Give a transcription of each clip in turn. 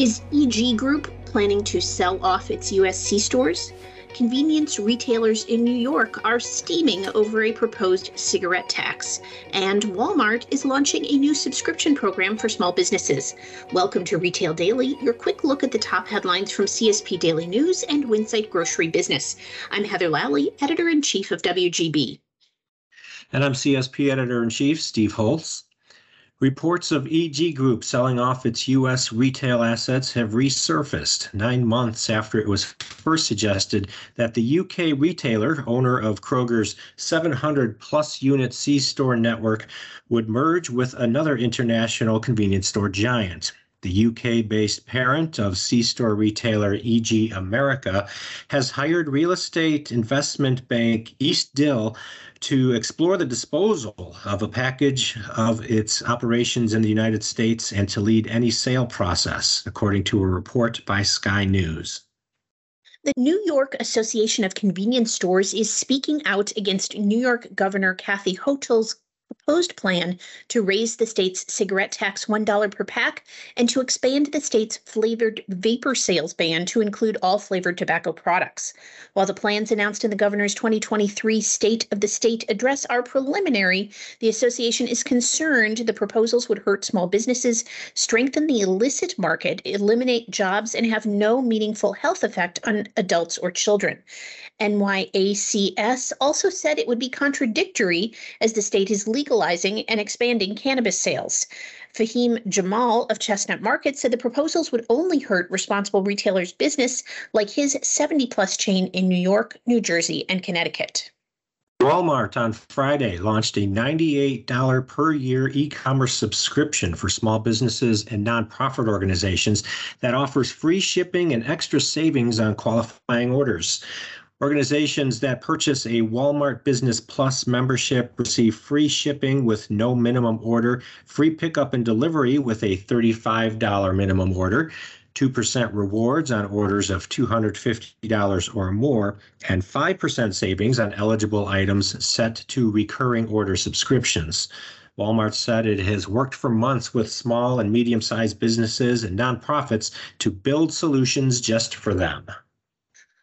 Is EG Group planning to sell off its U.S. c-stores? Convenience retailers in New York are steaming over a proposed cigarette tax, and Walmart is launching a new subscription program for small businesses. Welcome to Retail Daily, your quick look at the top headlines from CSP Daily News and Winsight Grocery Business. I'm Heather Lally, editor in chief of WGB. And I'm CSP editor in chief Steve Holtz. Reports of EG Group selling off its U.S. retail assets have resurfaced nine months after it was first suggested that the UK retailer, owner of Kroger's 700 plus unit C store network, would merge with another international convenience store giant. The UK based parent of C store retailer EG America has hired real estate investment bank Eastdil to explore the disposal of a package of its operations in the United States and to lead any sale process, according to a report by Sky News. The New York Association of Convenience Stores is speaking out against New York Governor Kathy Hochul's proposed plan to raise the state's cigarette tax $1 per pack and to expand the state's flavored vapor sales ban to include all flavored tobacco products. While the plans announced in the governor's 2023 State of the State address are preliminary, the association is concerned the proposals would hurt small businesses, strengthen the illicit market, eliminate jobs, and have no meaningful health effect on adults or children. NYACS also said it would be contradictory as the state is legalizing and expanding cannabis sales. Fahim Jamal of Chestnut Market said the proposals would only hurt responsible retailers' business like his 70 plus chain in New York, New Jersey, and Connecticut. Walmart on Friday launched a $98 per year e commerce subscription for small businesses and nonprofit organizations that offers free shipping and extra savings on qualifying orders. Organizations that purchase a Walmart Business Plus membership receive free shipping with no minimum order, free pickup and delivery with a $35 minimum order, 2% rewards on orders of $250 or more, and 5% savings on eligible items set to recurring order subscriptions. Walmart said it has worked for months with small and medium sized businesses and nonprofits to build solutions just for them.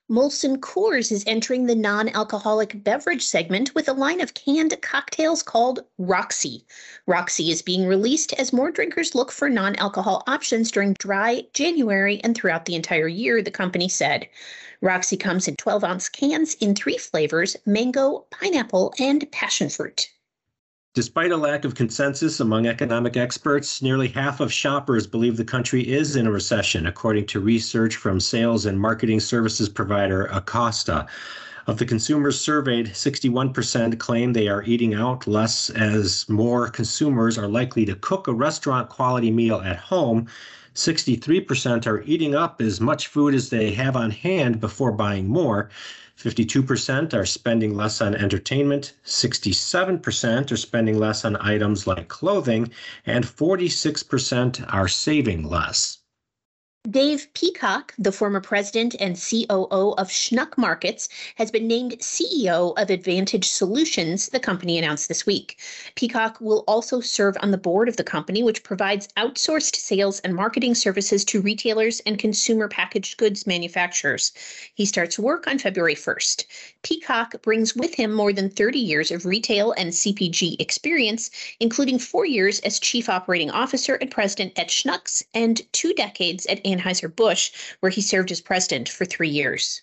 Molson Coors is entering the non alcoholic beverage segment with a line of canned cocktails called Roxy. Roxy is being released as more drinkers look for non alcohol options during dry January and throughout the entire year, the company said. Roxy comes in 12 ounce cans in three flavors mango, pineapple, and passion fruit. Despite a lack of consensus among economic experts, nearly half of shoppers believe the country is in a recession, according to research from sales and marketing services provider Acosta. Of the consumers surveyed, 61% claim they are eating out less as more consumers are likely to cook a restaurant quality meal at home. 63% are eating up as much food as they have on hand before buying more. 52% are spending less on entertainment, 67% are spending less on items like clothing, and 46% are saving less. Dave Peacock, the former president and COO of Schnuck Markets, has been named CEO of Advantage Solutions, the company announced this week. Peacock will also serve on the board of the company, which provides outsourced sales and marketing services to retailers and consumer packaged goods manufacturers. He starts work on February 1st. Peacock brings with him more than 30 years of retail and CPG experience, including four years as chief operating officer and president at Schnucks and two decades at Anheuser-Busch, where he served as president for three years.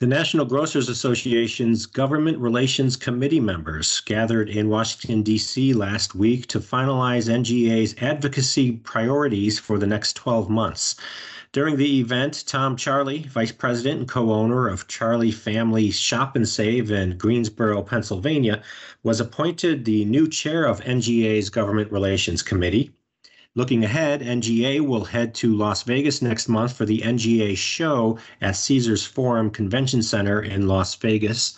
The National Grocers Association's Government Relations Committee members gathered in Washington, D.C. last week to finalize NGA's advocacy priorities for the next 12 months. During the event, Tom Charley, vice president and co owner of Charley Family Shop and Save in Greensburg, Pennsylvania, was appointed the new chair of NGA's Government Relations Committee. Looking ahead, NGA will head to Las Vegas next month for the NGA show at Caesars Forum Convention Center in Las Vegas.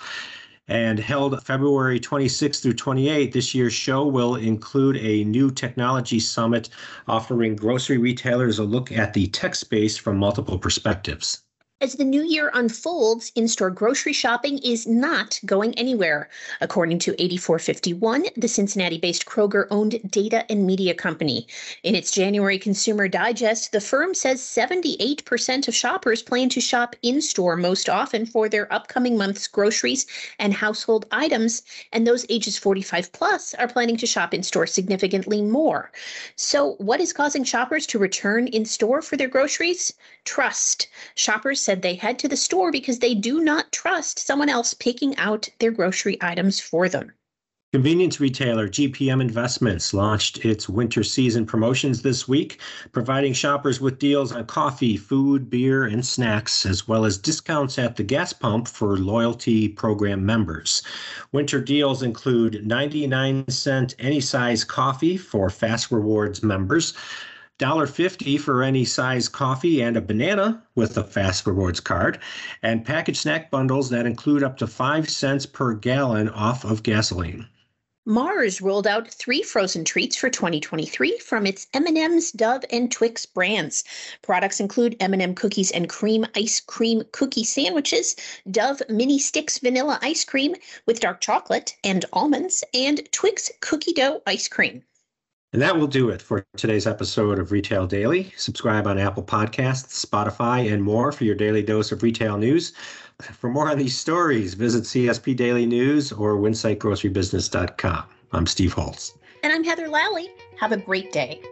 And held February 26 through 28, this year's show will include a new technology summit offering grocery retailers a look at the tech space from multiple perspectives. As the new year unfolds, in store grocery shopping is not going anywhere. According to 84.51, the Cincinnati based Kroger owned data and media company. In its January Consumer Digest, the firm says 78% of shoppers plan to shop in store most often for their upcoming month's groceries and household items, and those ages 45 plus are planning to shop in store significantly more. So, what is causing shoppers to return in store for their groceries? Trust. Shoppers said they head to the store because they do not trust someone else picking out their grocery items for them. Convenience retailer GPM Investments launched its winter season promotions this week, providing shoppers with deals on coffee, food, beer, and snacks, as well as discounts at the gas pump for loyalty program members. Winter deals include 99 cent any size coffee for Fast Rewards members, $1.50 for any size coffee and a banana with a Fast Rewards card, and packaged snack bundles that include up to 5 cents per gallon off of gasoline. Mars rolled out three frozen treats for 2023 from its M&M's, Dove, and Twix brands. Products include M&M cookies and cream ice cream cookie sandwiches, Dove mini sticks vanilla ice cream with dark chocolate and almonds, and Twix cookie dough ice cream. And that will do it for today's episode of Retail Daily. Subscribe on Apple Podcasts, Spotify, and more for your daily dose of retail news. For more on these stories, visit CSP Daily News or winsightgrocerybusiness.com. I'm Steve Holtz. And I'm Heather Lally. Have a great day.